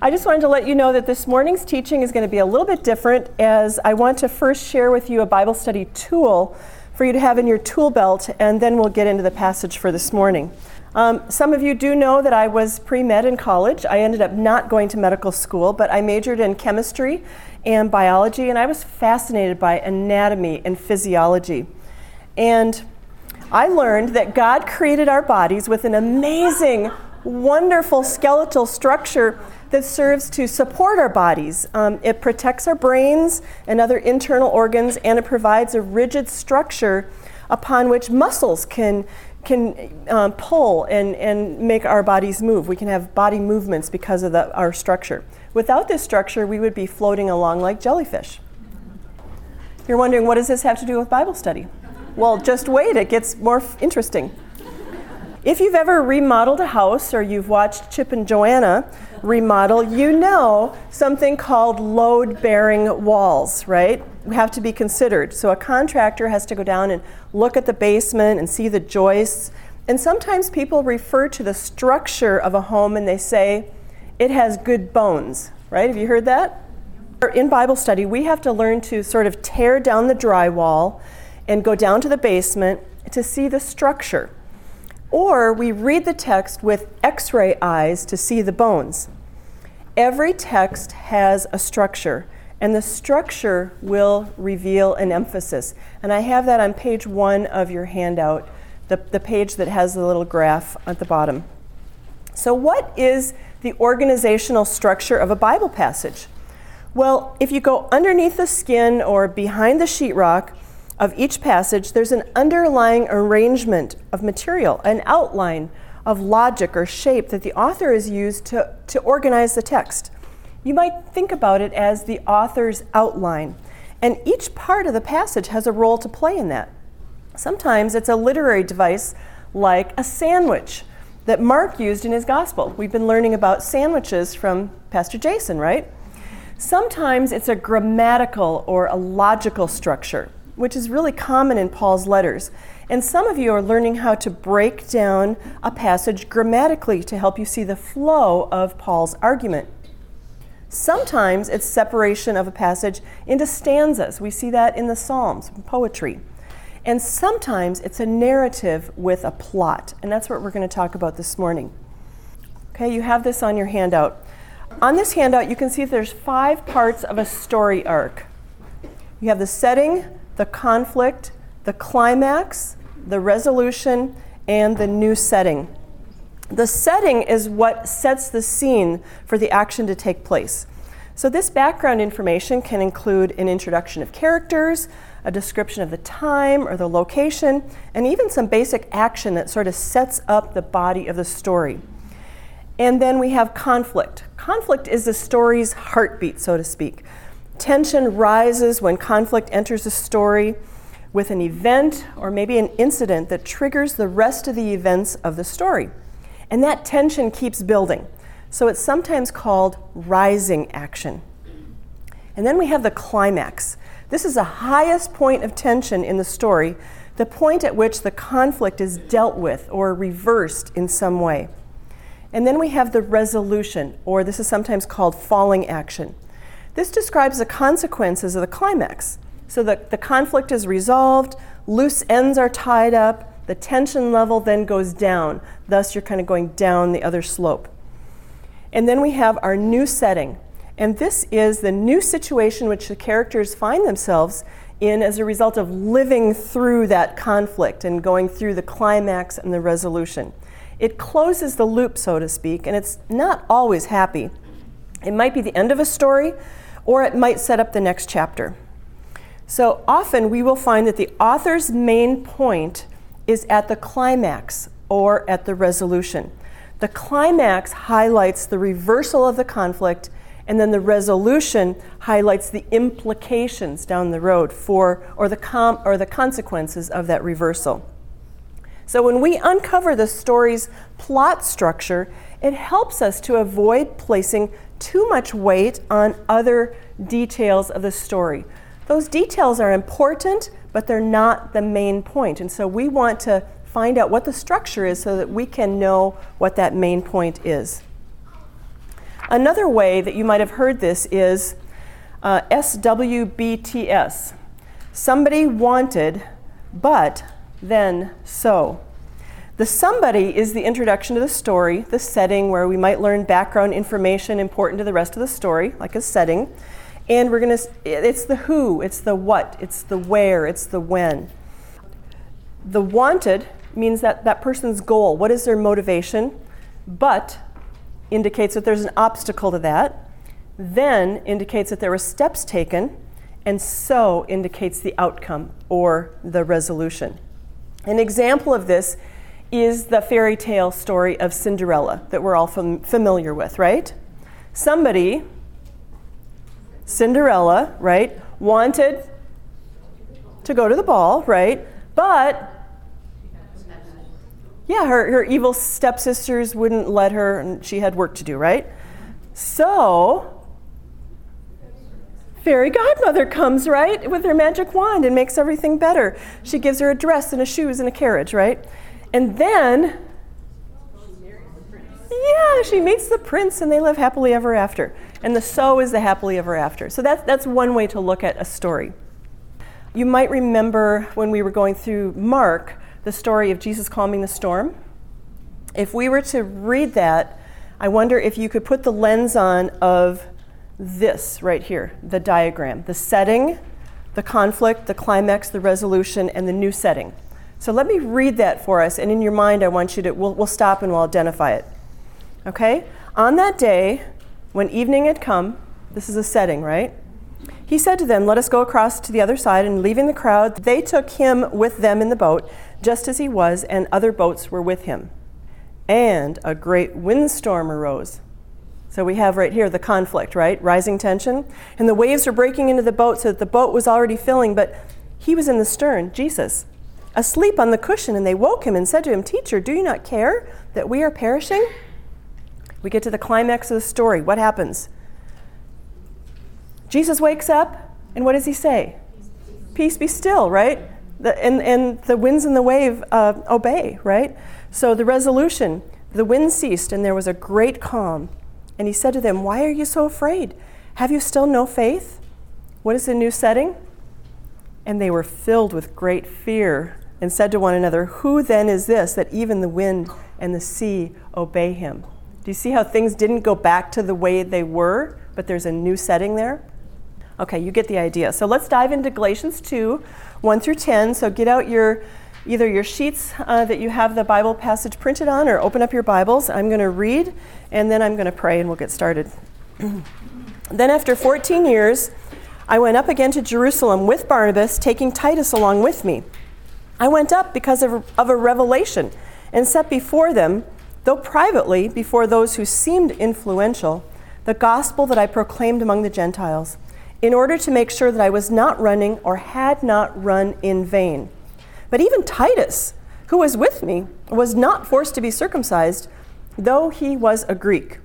I just wanted to let you know that this morning's teaching is going to be a little bit different as I want to first share with you a Bible study tool for you to have in your tool belt, and then we'll get into the passage for this morning. Um, some of you do know that I was pre med in college. I ended up not going to medical school, but I majored in chemistry and biology, and I was fascinated by anatomy and physiology. And I learned that God created our bodies with an amazing, wonderful skeletal structure that serves to support our bodies. Um, it protects our brains and other internal organs, and it provides a rigid structure upon which muscles can can um, pull and, and make our bodies move. We can have body movements because of the, our structure. Without this structure, we would be floating along like jellyfish. You're wondering, what does this have to do with Bible study? Well, just wait, it gets more f- interesting. If you've ever remodeled a house or you've watched Chip and Joanna remodel, you know something called load bearing walls, right? Have to be considered. So a contractor has to go down and look at the basement and see the joists. And sometimes people refer to the structure of a home and they say it has good bones, right? Have you heard that? In Bible study, we have to learn to sort of tear down the drywall and go down to the basement to see the structure. Or we read the text with x ray eyes to see the bones. Every text has a structure, and the structure will reveal an emphasis. And I have that on page one of your handout, the, the page that has the little graph at the bottom. So, what is the organizational structure of a Bible passage? Well, if you go underneath the skin or behind the sheetrock, of each passage, there's an underlying arrangement of material, an outline of logic or shape that the author has used to, to organize the text. You might think about it as the author's outline, and each part of the passage has a role to play in that. Sometimes it's a literary device like a sandwich that Mark used in his gospel. We've been learning about sandwiches from Pastor Jason, right? Sometimes it's a grammatical or a logical structure which is really common in Paul's letters. And some of you are learning how to break down a passage grammatically to help you see the flow of Paul's argument. Sometimes it's separation of a passage into stanzas. We see that in the Psalms, poetry. And sometimes it's a narrative with a plot. And that's what we're going to talk about this morning. Okay, you have this on your handout. On this handout, you can see there's five parts of a story arc. You have the setting, the conflict, the climax, the resolution, and the new setting. The setting is what sets the scene for the action to take place. So, this background information can include an introduction of characters, a description of the time or the location, and even some basic action that sort of sets up the body of the story. And then we have conflict. Conflict is the story's heartbeat, so to speak. Tension rises when conflict enters a story with an event or maybe an incident that triggers the rest of the events of the story. And that tension keeps building. So it's sometimes called rising action. And then we have the climax. This is the highest point of tension in the story, the point at which the conflict is dealt with or reversed in some way. And then we have the resolution, or this is sometimes called falling action. This describes the consequences of the climax. So the, the conflict is resolved, loose ends are tied up, the tension level then goes down. Thus, you're kind of going down the other slope. And then we have our new setting. And this is the new situation which the characters find themselves in as a result of living through that conflict and going through the climax and the resolution. It closes the loop, so to speak, and it's not always happy. It might be the end of a story, or it might set up the next chapter. So often we will find that the author's main point is at the climax or at the resolution. The climax highlights the reversal of the conflict, and then the resolution highlights the implications down the road for or the com- or the consequences of that reversal. So when we uncover the story's plot structure, it helps us to avoid placing too much weight on other details of the story. Those details are important, but they're not the main point. And so we want to find out what the structure is so that we can know what that main point is. Another way that you might have heard this is uh, SWBTS. Somebody wanted, but then so. The somebody is the introduction to the story, the setting where we might learn background information important to the rest of the story, like a setting. And we're going to, it's the who, it's the what, it's the where, it's the when. The wanted means that that person's goal, what is their motivation? But indicates that there's an obstacle to that. Then indicates that there were steps taken. And so indicates the outcome or the resolution. An example of this is the fairy tale story of Cinderella that we're all fam- familiar with, right? Somebody, Cinderella, right, wanted to go to the ball, right? But yeah, her, her evil stepsisters wouldn't let her, and she had work to do, right? So, fairy godmother comes, right, with her magic wand and makes everything better. She gives her a dress and a shoes and a carriage, right? And then, yeah, she meets the prince and they live happily ever after. And the so is the happily ever after. So that's, that's one way to look at a story. You might remember when we were going through Mark the story of Jesus calming the storm. If we were to read that, I wonder if you could put the lens on of this right here, the diagram, the setting, the conflict, the climax, the resolution, and the new setting. So let me read that for us, and in your mind, I want you to, we'll, we'll stop and we'll identify it. Okay? On that day, when evening had come, this is a setting, right? He said to them, Let us go across to the other side, and leaving the crowd, they took him with them in the boat just as he was, and other boats were with him. And a great windstorm arose. So we have right here the conflict, right? Rising tension. And the waves were breaking into the boat so that the boat was already filling, but he was in the stern, Jesus, asleep on the cushion. And they woke him and said to him, Teacher, do you not care that we are perishing? We get to the climax of the story. What happens? Jesus wakes up, and what does he say? Peace be still, right? The, and, and the winds and the wave uh, obey, right? So the resolution, the wind ceased, and there was a great calm. And he said to them, Why are you so afraid? Have you still no faith? What is the new setting? And they were filled with great fear and said to one another, Who then is this that even the wind and the sea obey him? Do you see how things didn't go back to the way they were, but there's a new setting there? Okay, you get the idea. So let's dive into Galatians 2 1 through 10. So get out your either your sheets uh, that you have the Bible passage printed on or open up your Bibles. I'm going to read and then I'm going to pray and we'll get started. then, after 14 years, I went up again to Jerusalem with Barnabas, taking Titus along with me. I went up because of, of a revelation and set before them, though privately before those who seemed influential, the gospel that I proclaimed among the Gentiles in order to make sure that I was not running or had not run in vain. But even Titus, who was with me, was not forced to be circumcised, though he was a Greek.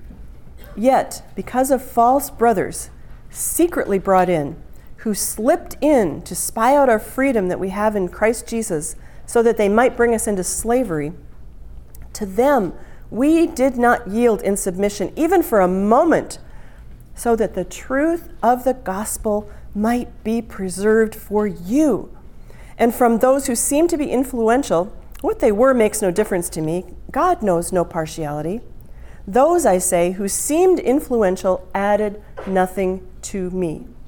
Yet, because of false brothers, secretly brought in, who slipped in to spy out our freedom that we have in Christ Jesus, so that they might bring us into slavery, to them we did not yield in submission, even for a moment so that the truth of the gospel might be preserved for you. And from those who seem to be influential, what they were makes no difference to me. God knows no partiality. Those, I say, who seemed influential added nothing to me.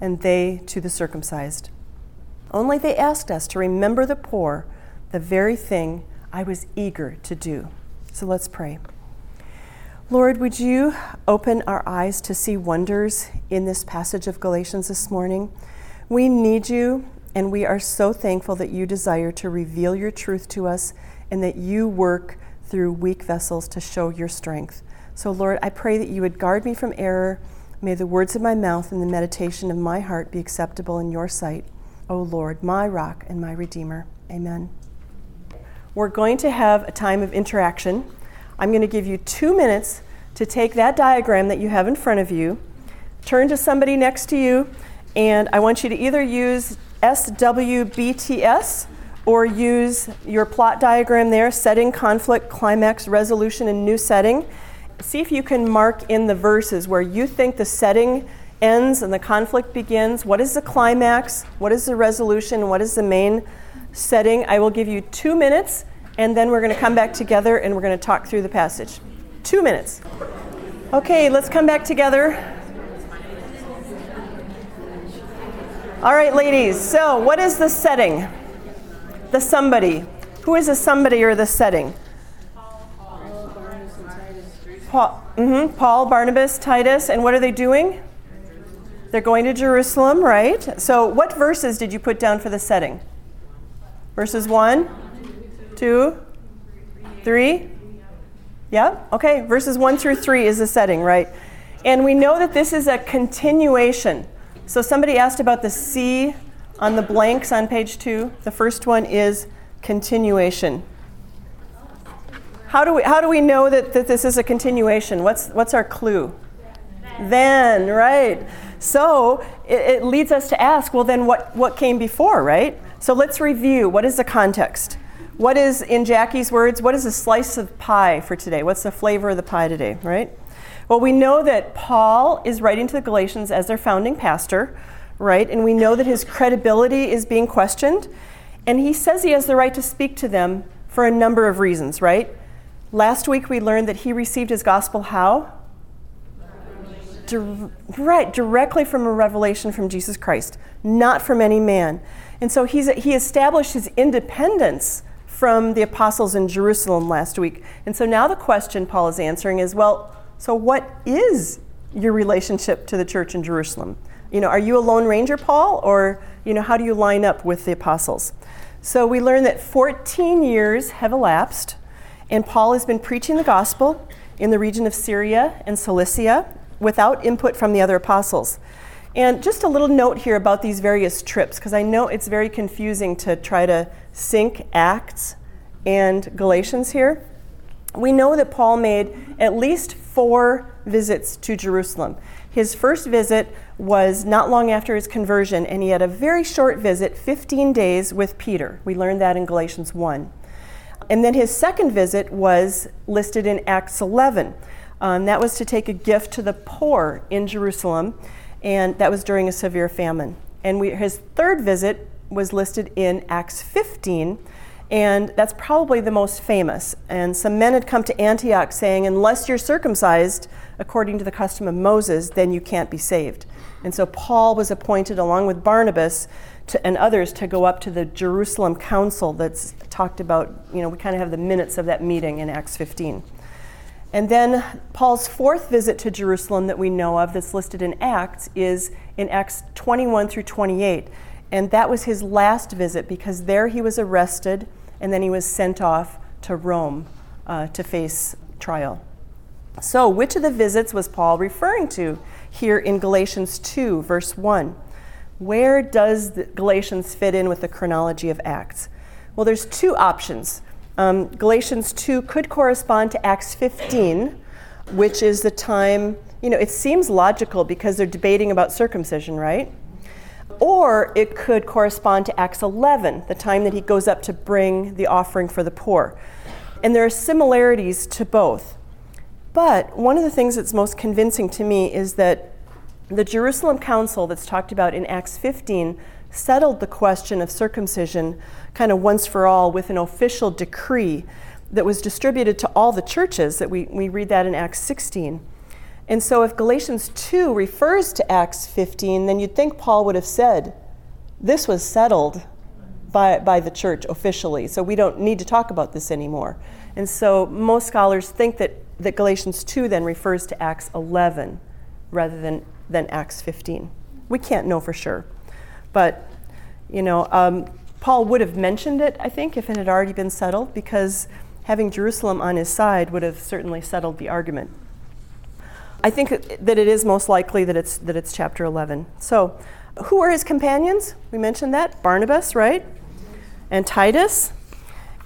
and they to the circumcised. Only they asked us to remember the poor, the very thing I was eager to do. So let's pray. Lord, would you open our eyes to see wonders in this passage of Galatians this morning? We need you, and we are so thankful that you desire to reveal your truth to us and that you work through weak vessels to show your strength. So, Lord, I pray that you would guard me from error. May the words of my mouth and the meditation of my heart be acceptable in your sight, O Lord, my rock and my redeemer. Amen. We're going to have a time of interaction. I'm going to give you two minutes to take that diagram that you have in front of you, turn to somebody next to you, and I want you to either use SWBTS or use your plot diagram there, setting, conflict, climax, resolution, and new setting. See if you can mark in the verses where you think the setting ends and the conflict begins. What is the climax? What is the resolution? What is the main setting? I will give you two minutes, and then we're going to come back together and we're going to talk through the passage. Two minutes. Okay, let's come back together. All right, ladies, so what is the setting? The somebody. Who is the somebody or the setting? Paul, mm-hmm, Paul, Barnabas, Titus, and what are they doing? They're going to Jerusalem, right? So, what verses did you put down for the setting? Verses 1, 2, 3? Yeah? Okay, verses 1 through 3 is the setting, right? And we know that this is a continuation. So, somebody asked about the C on the blanks on page 2. The first one is continuation. How do we, how do we know that, that this is a continuation? What's, what's our clue? Then, then right. So it, it leads us to ask well, then what, what came before, right? So let's review. What is the context? What is, in Jackie's words, what is a slice of pie for today? What's the flavor of the pie today, right? Well, we know that Paul is writing to the Galatians as their founding pastor, right? And we know that his credibility is being questioned. And he says he has the right to speak to them for a number of reasons, right? Last week we learned that he received his gospel how? Right, directly from a revelation from Jesus Christ, not from any man. And so he's, he established his independence from the apostles in Jerusalem last week. And so now the question Paul is answering is well, so what is your relationship to the church in Jerusalem? You know, are you a lone ranger, Paul, or you know, how do you line up with the apostles? So we learn that 14 years have elapsed and Paul has been preaching the gospel in the region of Syria and Cilicia without input from the other apostles. And just a little note here about these various trips, because I know it's very confusing to try to sync Acts and Galatians here. We know that Paul made at least four visits to Jerusalem. His first visit was not long after his conversion, and he had a very short visit, 15 days, with Peter. We learned that in Galatians 1. And then his second visit was listed in Acts 11. Um, that was to take a gift to the poor in Jerusalem, and that was during a severe famine. And we, his third visit was listed in Acts 15, and that's probably the most famous. And some men had come to Antioch saying, Unless you're circumcised according to the custom of Moses, then you can't be saved. And so Paul was appointed, along with Barnabas, to, and others to go up to the Jerusalem Council that's talked about. You know, we kind of have the minutes of that meeting in Acts 15. And then Paul's fourth visit to Jerusalem that we know of, that's listed in Acts, is in Acts 21 through 28. And that was his last visit because there he was arrested and then he was sent off to Rome uh, to face trial. So, which of the visits was Paul referring to here in Galatians 2, verse 1? Where does Galatians fit in with the chronology of Acts? Well, there's two options. Um, Galatians 2 could correspond to Acts 15, which is the time, you know, it seems logical because they're debating about circumcision, right? Or it could correspond to Acts 11, the time that he goes up to bring the offering for the poor. And there are similarities to both. But one of the things that's most convincing to me is that the Jerusalem Council, that's talked about in Acts 15, settled the question of circumcision kind of once for all with an official decree that was distributed to all the churches that we, we read that in Acts 16. And so if Galatians 2 refers to Acts 15, then you'd think Paul would have said, this was settled by, by the church officially, so we don't need to talk about this anymore. And so most scholars think that, that Galatians 2 then refers to Acts 11 rather than than Acts 15. We can't know for sure. But, you know, um, Paul would have mentioned it, I think, if it had already been settled, because having Jerusalem on his side would have certainly settled the argument. I think that it is most likely that it's, that it's chapter 11. So, who are his companions? We mentioned that Barnabas, right? And Titus.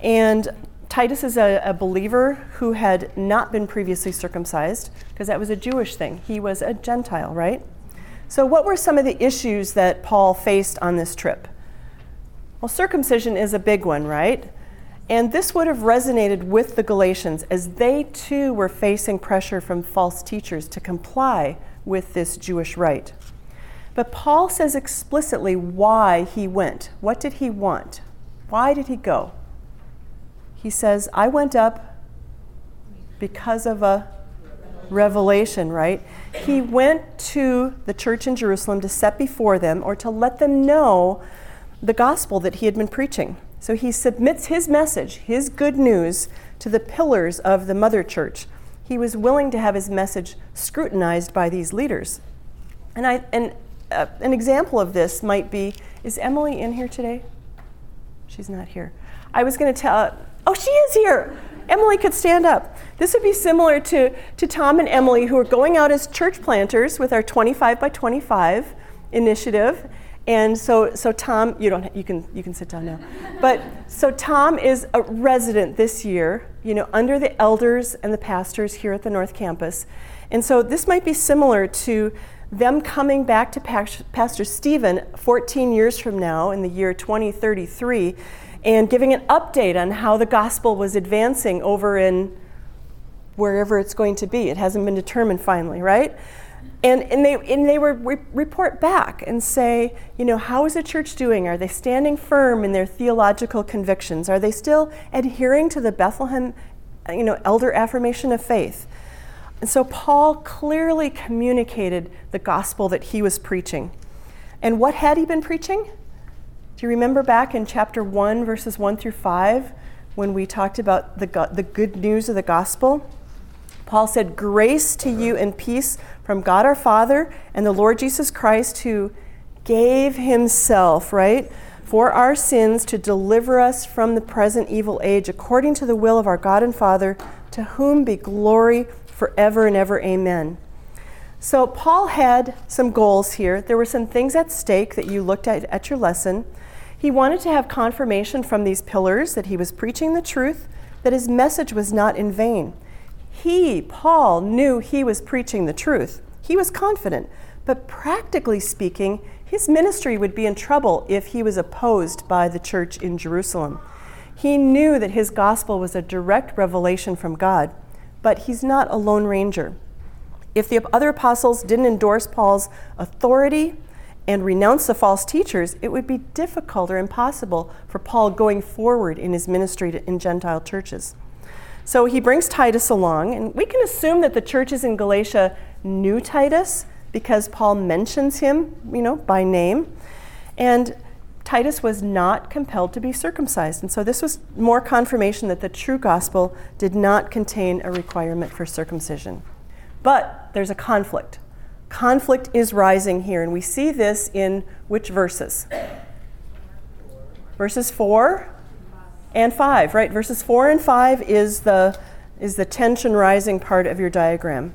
And Titus is a, a believer who had not been previously circumcised because that was a Jewish thing. He was a Gentile, right? So, what were some of the issues that Paul faced on this trip? Well, circumcision is a big one, right? And this would have resonated with the Galatians as they too were facing pressure from false teachers to comply with this Jewish rite. But Paul says explicitly why he went. What did he want? Why did he go? He says, I went up because of a revelation, right? He went to the church in Jerusalem to set before them or to let them know the gospel that he had been preaching. So he submits his message, his good news, to the pillars of the mother church. He was willing to have his message scrutinized by these leaders. And, I, and uh, an example of this might be is Emily in here today? She's not here. I was going to tell, oh, she is here. Emily could stand up. This would be similar to, to Tom and Emily, who are going out as church planters with our 25 by 25 initiative. And so, so Tom, you don't, you can, you can sit down now. But so Tom is a resident this year, you know, under the elders and the pastors here at the North Campus. And so this might be similar to them coming back to Pastor Stephen 14 years from now in the year 2033 and giving an update on how the gospel was advancing over in wherever it's going to be. It hasn't been determined finally, right? And, and, they, and they would re- report back and say, you know, how is the church doing? Are they standing firm in their theological convictions? Are they still adhering to the Bethlehem, you know, elder affirmation of faith? And so Paul clearly communicated the gospel that he was preaching. And what had he been preaching? Do you remember back in chapter 1, verses 1 through 5, when we talked about the, go- the good news of the gospel? Paul said, Grace to you and peace from God our Father and the Lord Jesus Christ, who gave himself, right, for our sins to deliver us from the present evil age, according to the will of our God and Father, to whom be glory forever and ever. Amen. So, Paul had some goals here. There were some things at stake that you looked at at your lesson. He wanted to have confirmation from these pillars that he was preaching the truth, that his message was not in vain. He, Paul, knew he was preaching the truth. He was confident, but practically speaking, his ministry would be in trouble if he was opposed by the church in Jerusalem. He knew that his gospel was a direct revelation from God, but he's not a lone ranger. If the other apostles didn't endorse Paul's authority and renounce the false teachers, it would be difficult or impossible for Paul going forward in his ministry in Gentile churches. So he brings Titus along, and we can assume that the churches in Galatia knew Titus because Paul mentions him, you know, by name. And Titus was not compelled to be circumcised. And so this was more confirmation that the true gospel did not contain a requirement for circumcision. But there's a conflict. Conflict is rising here, and we see this in which verses? Verses 4 and 5, right? Verses 4 and 5 is the, is the tension rising part of your diagram.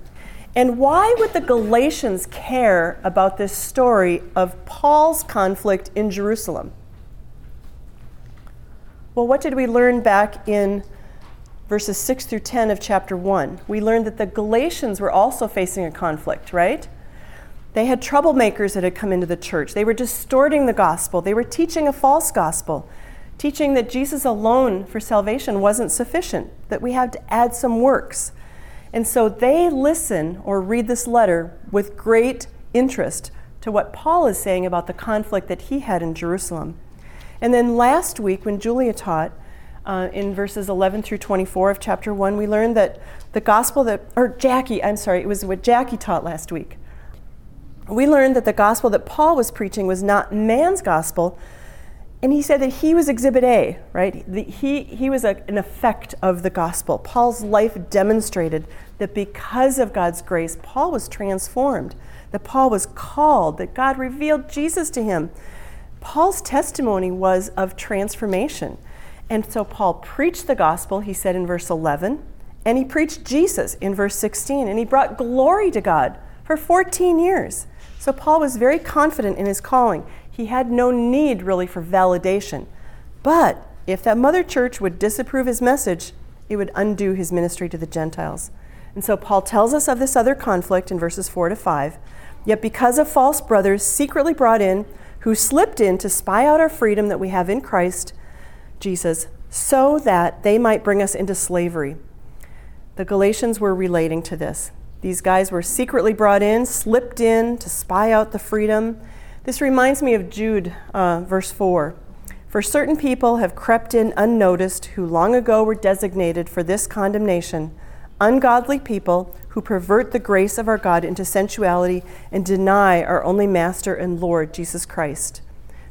And why would the Galatians care about this story of Paul's conflict in Jerusalem? Well, what did we learn back in verses 6 through 10 of chapter 1? We learned that the Galatians were also facing a conflict, right? They had troublemakers that had come into the church. They were distorting the gospel, they were teaching a false gospel teaching that Jesus alone for salvation wasn't sufficient, that we had to add some works. And so they listen or read this letter with great interest to what Paul is saying about the conflict that he had in Jerusalem. And then last week, when Julia taught, uh, in verses 11 through 24 of chapter 1, we learned that the gospel that, or Jackie, I'm sorry, it was what Jackie taught last week. We learned that the gospel that Paul was preaching was not man's gospel, and he said that he was exhibit A, right? The, he, he was a, an effect of the gospel. Paul's life demonstrated that because of God's grace, Paul was transformed, that Paul was called, that God revealed Jesus to him. Paul's testimony was of transformation. And so Paul preached the gospel, he said in verse 11, And he preached Jesus in verse 16, and he brought glory to God for 14 years. So Paul was very confident in his calling. He had no need really for validation. But if that mother church would disapprove his message, it would undo his ministry to the Gentiles. And so Paul tells us of this other conflict in verses 4 to 5. Yet because of false brothers secretly brought in, who slipped in to spy out our freedom that we have in Christ Jesus, so that they might bring us into slavery. The Galatians were relating to this. These guys were secretly brought in, slipped in to spy out the freedom. This reminds me of Jude, uh, verse 4. For certain people have crept in unnoticed who long ago were designated for this condemnation ungodly people who pervert the grace of our God into sensuality and deny our only Master and Lord, Jesus Christ.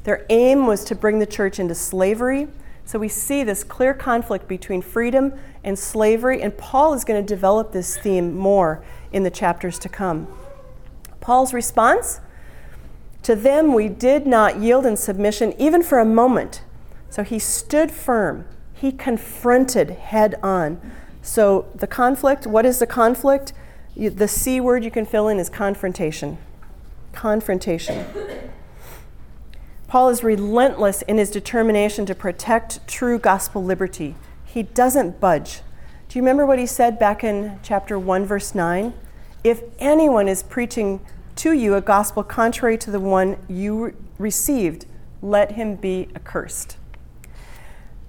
Their aim was to bring the church into slavery. So we see this clear conflict between freedom and slavery, and Paul is going to develop this theme more in the chapters to come. Paul's response to them, we did not yield in submission even for a moment. So he stood firm. He confronted head on. So the conflict, what is the conflict? The C word you can fill in is confrontation. Confrontation. Paul is relentless in his determination to protect true gospel liberty. He doesn't budge. Do you remember what he said back in chapter 1, verse 9? If anyone is preaching to you a gospel contrary to the one you received, let him be accursed.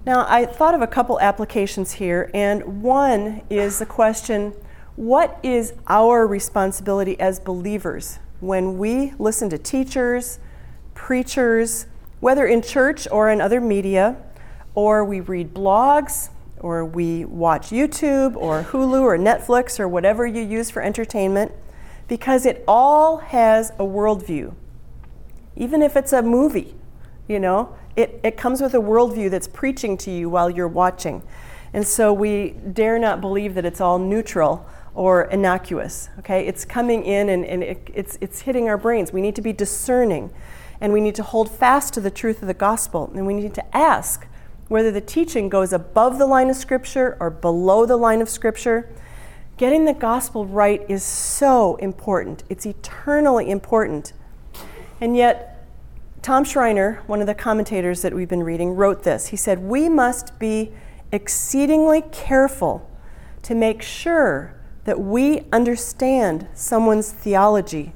Now, I thought of a couple applications here, and one is the question what is our responsibility as believers when we listen to teachers, preachers, whether in church or in other media, or we read blogs, or we watch YouTube or Hulu or Netflix or whatever you use for entertainment? Because it all has a worldview. Even if it's a movie, you know, it, it comes with a worldview that's preaching to you while you're watching. And so we dare not believe that it's all neutral or innocuous. Okay, it's coming in and, and it, it's, it's hitting our brains. We need to be discerning and we need to hold fast to the truth of the gospel. And we need to ask whether the teaching goes above the line of Scripture or below the line of Scripture. Getting the gospel right is so important. It's eternally important. And yet, Tom Schreiner, one of the commentators that we've been reading, wrote this. He said, We must be exceedingly careful to make sure that we understand someone's theology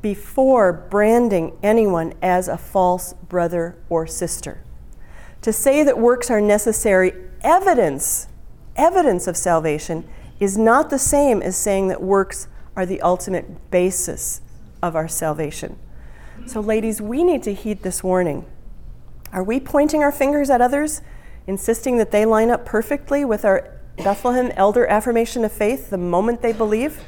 before branding anyone as a false brother or sister. To say that works are necessary evidence, evidence of salvation is not the same as saying that works are the ultimate basis of our salvation. So, ladies, we need to heed this warning. Are we pointing our fingers at others, insisting that they line up perfectly with our Bethlehem elder affirmation of faith the moment they believe?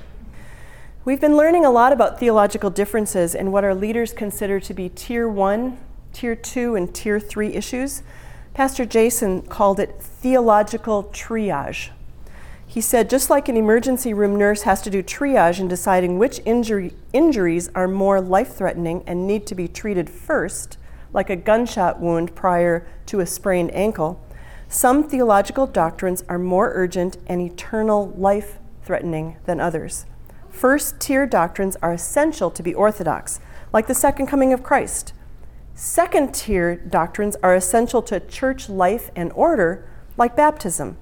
We've been learning a lot about theological differences and what our leaders consider to be tier one, tier two, and tier three issues. Pastor Jason called it theological triage. He said, just like an emergency room nurse has to do triage in deciding which injury, injuries are more life threatening and need to be treated first, like a gunshot wound prior to a sprained ankle, some theological doctrines are more urgent and eternal life threatening than others. First tier doctrines are essential to be orthodox, like the second coming of Christ. Second tier doctrines are essential to church life and order, like baptism.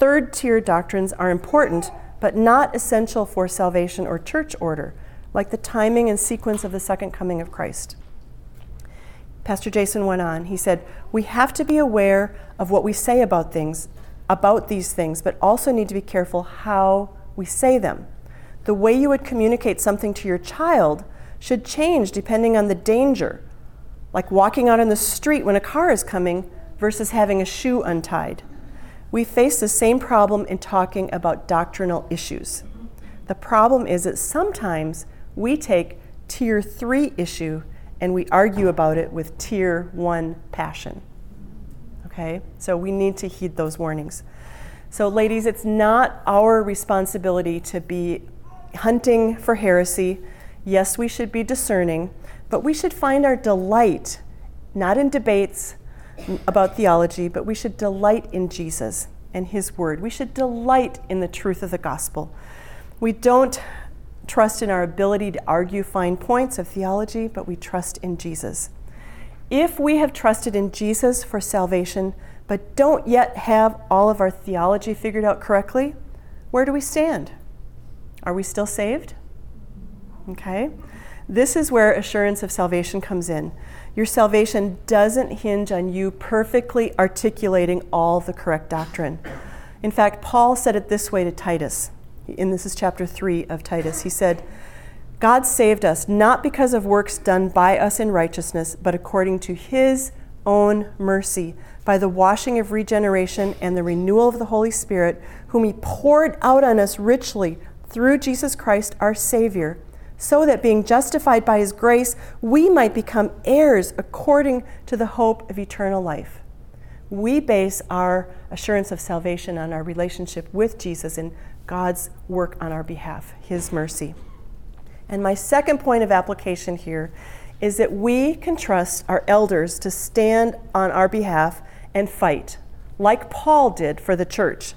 Third tier doctrines are important, but not essential for salvation or church order, like the timing and sequence of the second coming of Christ. Pastor Jason went on. He said, We have to be aware of what we say about things, about these things, but also need to be careful how we say them. The way you would communicate something to your child should change depending on the danger, like walking out in the street when a car is coming versus having a shoe untied. We face the same problem in talking about doctrinal issues. The problem is that sometimes we take tier three issue and we argue about it with tier one passion. Okay? So we need to heed those warnings. So, ladies, it's not our responsibility to be hunting for heresy. Yes, we should be discerning, but we should find our delight not in debates, about theology, but we should delight in Jesus. and His Word. We should delight in the truth of the gospel. We don't trust in our ability to argue fine points of theology, but we trust in Jesus. If we have trusted in Jesus for salvation, but don't yet have all of our theology figured out correctly, where do we stand? Are we still saved? Okay. This is where assurance of salvation comes in. Your salvation doesn't hinge on you perfectly articulating all the correct doctrine. In fact, Paul said it this way to Titus. And this is chapter 3 of Titus. He said, God saved us not because of works done by us in righteousness, but according to his own mercy, by the washing of regeneration and the renewal of the Holy Spirit, whom he poured out on us richly through Jesus Christ our Savior so that being justified by his grace, we might become heirs according to the hope of eternal life. We base our assurance of salvation on our relationship with Jesus and God's work on our behalf, his mercy. And my second point of application here is that we can trust our elders to stand on our behalf and fight, like Paul did for the church.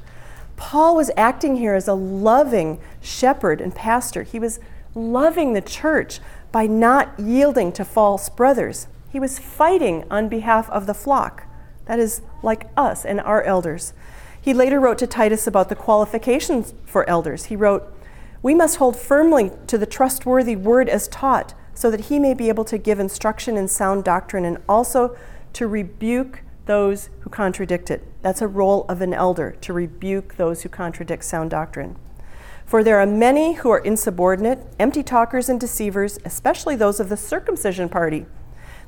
Paul was acting here as a loving shepherd and pastor. He was loving the church by not yielding to false brothers. He was fighting on behalf of the flock, that is, like us and our elders. He later wrote to Titus about the qualifications for elders. He wrote, We must hold firmly to the trustworthy word as taught, so that he may be able to give instruction in sound doctrine and also to rebuke those who contradict it. That's a role of an elder, to rebuke those who contradict sound doctrine. For there are many who are insubordinate, empty talkers, and deceivers, especially those of the circumcision party.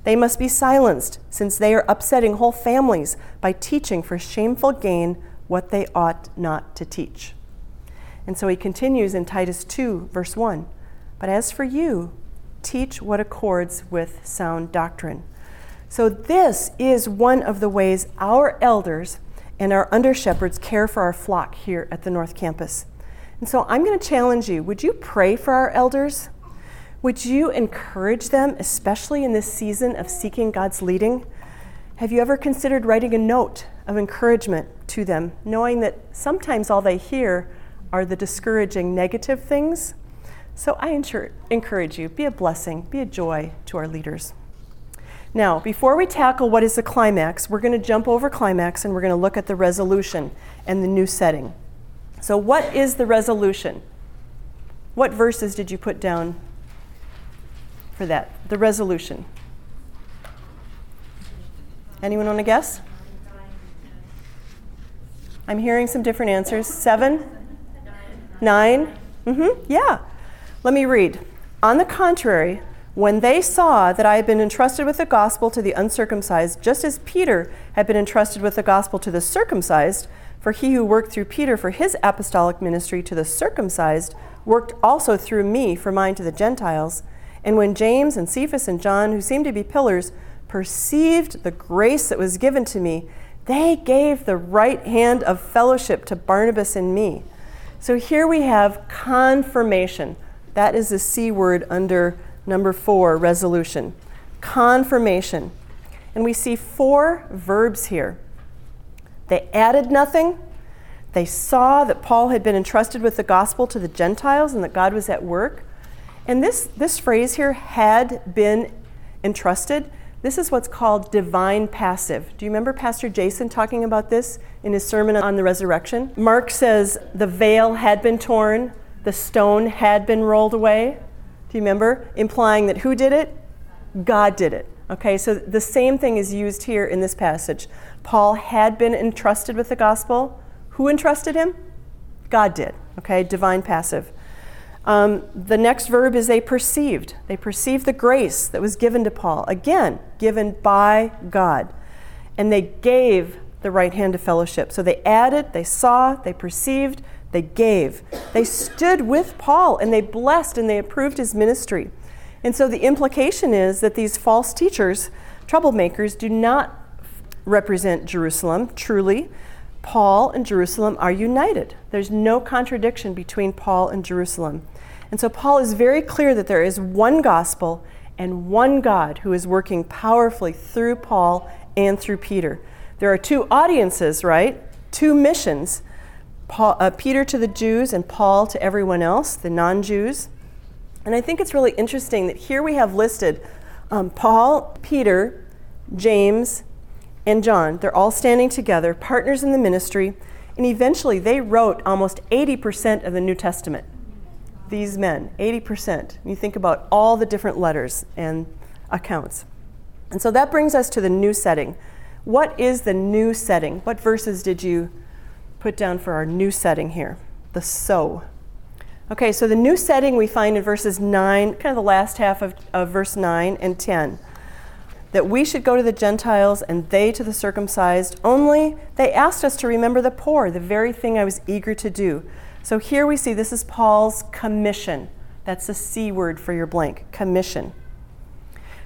They must be silenced, since they are upsetting whole families by teaching for shameful gain what they ought not to teach. And so he continues in Titus 2, verse 1 But as for you, teach what accords with sound doctrine. So, this is one of the ways our elders and our under shepherds care for our flock here at the North Campus. And so I'm going to challenge you would you pray for our elders? Would you encourage them, especially in this season of seeking God's leading? Have you ever considered writing a note of encouragement to them, knowing that sometimes all they hear are the discouraging negative things? So I encourage you be a blessing, be a joy to our leaders. Now, before we tackle what is the climax, we're going to jump over climax and we're going to look at the resolution and the new setting. So, what is the resolution? What verses did you put down for that? The resolution. Anyone want to guess? I'm hearing some different answers. Seven? Nine? Mm-hmm. Yeah. Let me read. On the contrary, when they saw that I had been entrusted with the gospel to the uncircumcised, just as Peter had been entrusted with the gospel to the circumcised, for he who worked through Peter for his apostolic ministry to the circumcised worked also through me for mine to the Gentiles. And when James and Cephas and John, who seemed to be pillars, perceived the grace that was given to me, they gave the right hand of fellowship to Barnabas and me. So here we have confirmation. That is the C word under number four, resolution. Confirmation. And we see four verbs here they added nothing. They saw that Paul had been entrusted with the gospel to the Gentiles and that God was at work. And this, this phrase here, had been entrusted, this is what's called divine passive. Do you remember Pastor Jason talking about this in his sermon on the resurrection? Mark says the veil had been torn, the stone had been rolled away. Do you remember? Implying that who did it? God did it. Okay, so the same thing is used here in this passage. Paul had been entrusted with the gospel. Who entrusted him? God did. Okay, divine passive. Um, the next verb is they perceived. They perceived the grace that was given to Paul. Again, given by God. And they gave the right hand of fellowship. So they added, they saw, they perceived, they gave. They stood with Paul and they blessed and they approved his ministry. And so the implication is that these false teachers, troublemakers, do not represent Jerusalem truly. Paul and Jerusalem are united. There's no contradiction between Paul and Jerusalem. And so Paul is very clear that there is one gospel and one God who is working powerfully through Paul and through Peter. There are two audiences, right? two missions Paul, uh, Peter to the Jews and Paul to everyone else, the non Jews. And I think it's really interesting that here we have listed um, Paul, Peter, James, and John. They're all standing together, partners in the ministry, and eventually they wrote almost 80% of the New Testament. These men, 80%. You think about all the different letters and accounts. And so that brings us to the new setting. What is the new setting? What verses did you put down for our new setting here? The so. Okay, so the new setting we find in verses 9, kind of the last half of, of verse 9 and 10 that we should go to the Gentiles and they to the circumcised, only they asked us to remember the poor, the very thing I was eager to do. So here we see this is Paul's commission. That's the C word for your blank commission.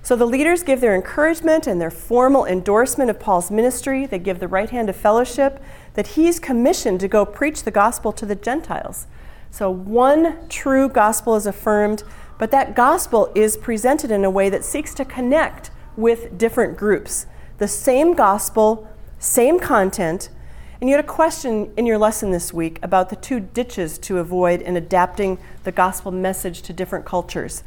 So the leaders give their encouragement and their formal endorsement of Paul's ministry. They give the right hand of fellowship that he's commissioned to go preach the gospel to the Gentiles. So one true gospel is affirmed, but that gospel is presented in a way that seeks to connect with different groups. The same gospel, same content. And you had a question in your lesson this week about the two ditches to avoid in adapting the gospel message to different cultures.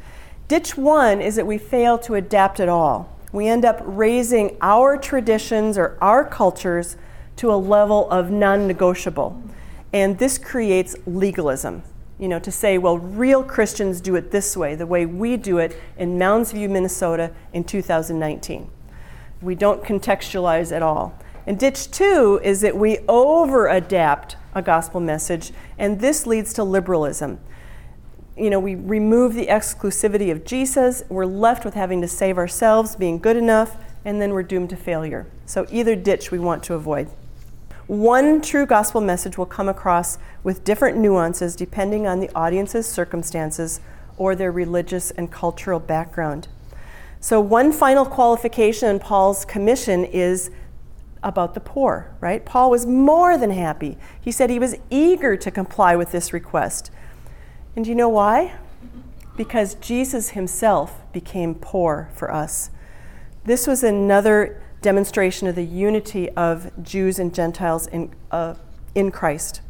Ditch one is that we fail to adapt at all. We end up raising our traditions or our cultures to a level of non negotiable. And this creates legalism. You know, to say, well, real Christians do it this way, the way we do it in Mounds View, Minnesota in 2019. We don't contextualize at all. And ditch two is that we over adapt a gospel message, and this leads to liberalism. You know, we remove the exclusivity of Jesus, we're left with having to save ourselves, being good enough, and then we're doomed to failure. So, either ditch we want to avoid. One true gospel message will come across with different nuances depending on the audience's circumstances or their religious and cultural background. So, one final qualification in Paul's commission is about the poor, right? Paul was more than happy. He said he was eager to comply with this request. And do you know why? Because Jesus himself became poor for us. This was another demonstration of the unity of Jews and Gentiles in, uh, in Christ.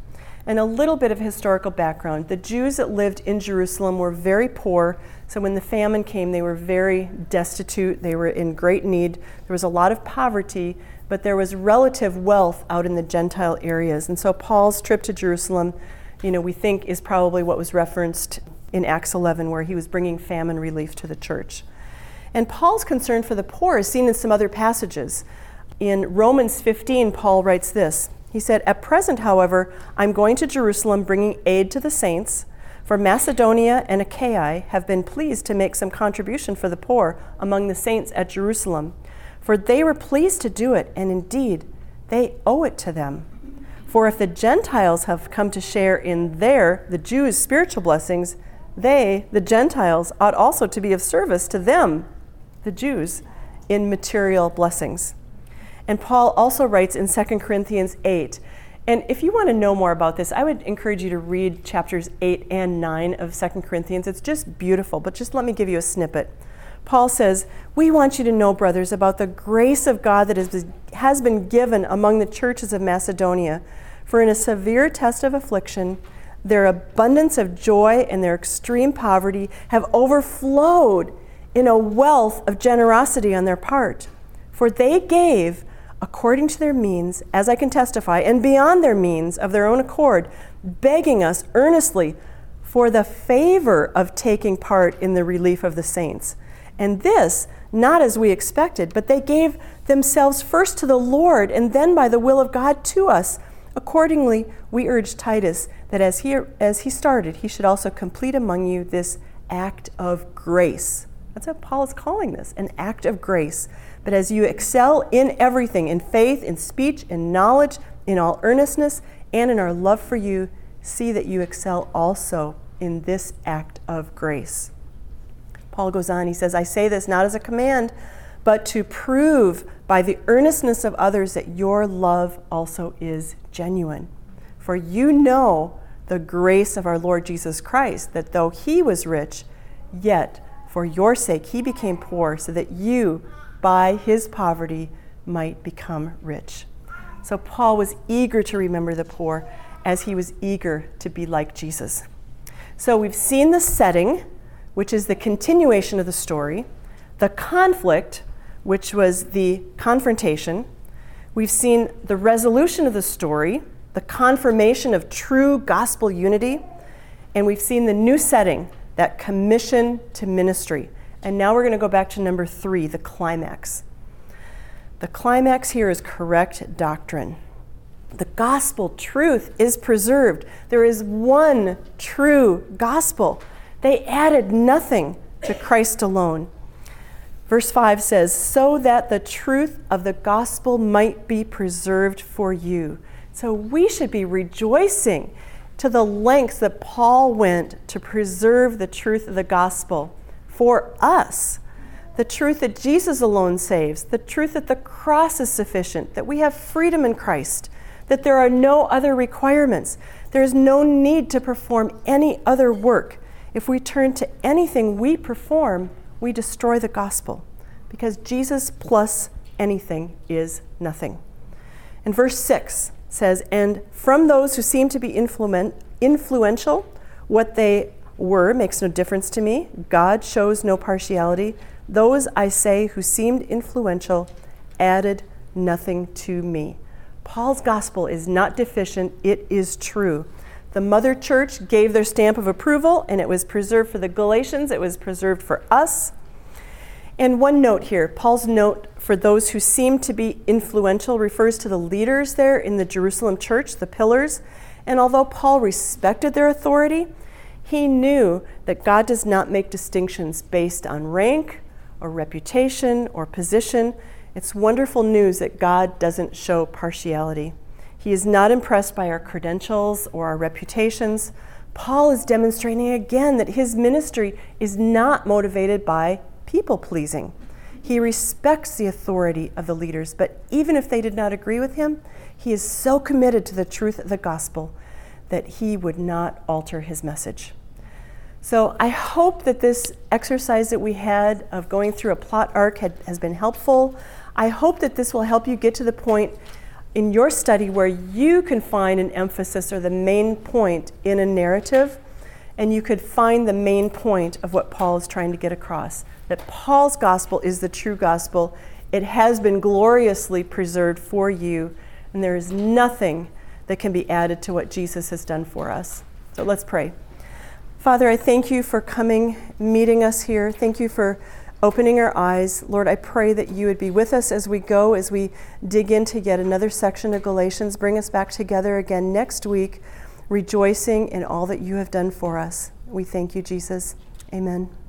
And a little bit of historical background. The Jews that lived in Jerusalem were very poor, so when the famine came, they were very destitute. They were in great need. There was a lot of poverty, but there was relative wealth out in the Gentile areas. And so Paul's trip to Jerusalem, you know, we think is probably what was referenced in Acts 11, where he was bringing famine relief to the church. And Paul's concern for the poor is seen in some other passages. In Romans 15, Paul writes this He said, At present, however, I'm going to Jerusalem bringing aid to the saints. For Macedonia and Achaia have been pleased to make some contribution for the poor among the saints at Jerusalem. For they were pleased to do it, and indeed, they owe it to them. For if the Gentiles have come to share in their, the Jews' spiritual blessings, they, the Gentiles, ought also to be of service to them the Jews in material blessings. And Paul also writes in 2 Corinthians 8. And if you want to know more about this, I would encourage you to read chapters 8 and 9 of 2 Corinthians. It's just beautiful, but just let me give you a snippet. Paul says, We want you to know, brothers, about the grace of God that has been given among the churches of Macedonia. For in a severe test of affliction, their abundance of joy and their extreme poverty have overflowed in a wealth of generosity on their part. For they gave according to their means, as I can testify, and beyond their means of their own accord, begging us earnestly for the favor of taking part in the relief of the saints. And this, not as we expected, but they gave themselves first to the Lord and then by the will of God to us. Accordingly, we urge Titus that as he, as he started, he should also complete among you this act of grace that's what Paul is calling this an act of grace. But as you excel in everything, in faith, in speech, in knowledge, in all earnestness, and in our love for you, see that you excel also in this act of grace. Paul goes on, he says, I say this not as a command, but to prove by the earnestness of others that your love also is genuine. For you know the grace of our Lord Jesus Christ, that though he was rich, yet for your sake, he became poor so that you, by his poverty, might become rich. So Paul was eager to remember the poor as he was eager to be like Jesus. So we've seen the setting, which is the continuation of the story, the conflict, which was the confrontation. We've seen the resolution of the story, the confirmation of true gospel unity, and we've seen the new setting, that commission to ministry. And now we're going to go back to number three, the climax. The climax here is correct doctrine. The gospel truth is preserved. There is one true gospel. They added nothing to Christ alone. Verse 5 says, So that the truth of the gospel might be preserved for you. So we should be rejoicing to the lengths that Paul went to preserve the truth of the gospel for us. The truth that Jesus alone saves, the truth that the cross is sufficient, that we have freedom in Christ, that there are no other requirements. There is no need to perform any other work. If we turn to anything we perform, we destroy the gospel because Jesus plus anything is nothing. In verse 6 says, And from those who seem to be influ- influential, what they were makes no difference to me. God shows no partiality. Those, I say, who seemed influential added nothing to me. Paul's gospel is not deficient, it is true. The mother church gave their stamp of approval, and it was preserved for the Galatians, it was preserved for us. And one note here Paul's note for those who seem to be influential refers to the leaders there in the Jerusalem church, the pillars. And although Paul respected their authority, he knew that God does not make distinctions based on rank or reputation or position. It's wonderful news that God doesn't show partiality. He is not impressed by our credentials or our reputations. Paul is demonstrating again that his ministry is not motivated by people pleasing. He respects the authority of the leaders, but even if they did not agree with him, he is so committed to the truth of the gospel that he would not alter his message. So I hope that this exercise that we had of going through a plot arc had, has been helpful. I hope that this will help you get to the point in your study where you can find an emphasis or the main point in a narrative, and you could find the main point of what Paul is trying to get across. That Paul's gospel is the true gospel. It has been gloriously preserved for you, and there is nothing that can be added to what Jesus has done for us. So let's pray. Father, I thank you for coming, meeting us here. Thank you for opening our eyes. Lord, I pray that you would be with us as we go, as we dig into yet another section of Galatians. Bring us back together again next week, rejoicing in all that you have done for us. We thank you, Jesus. Amen.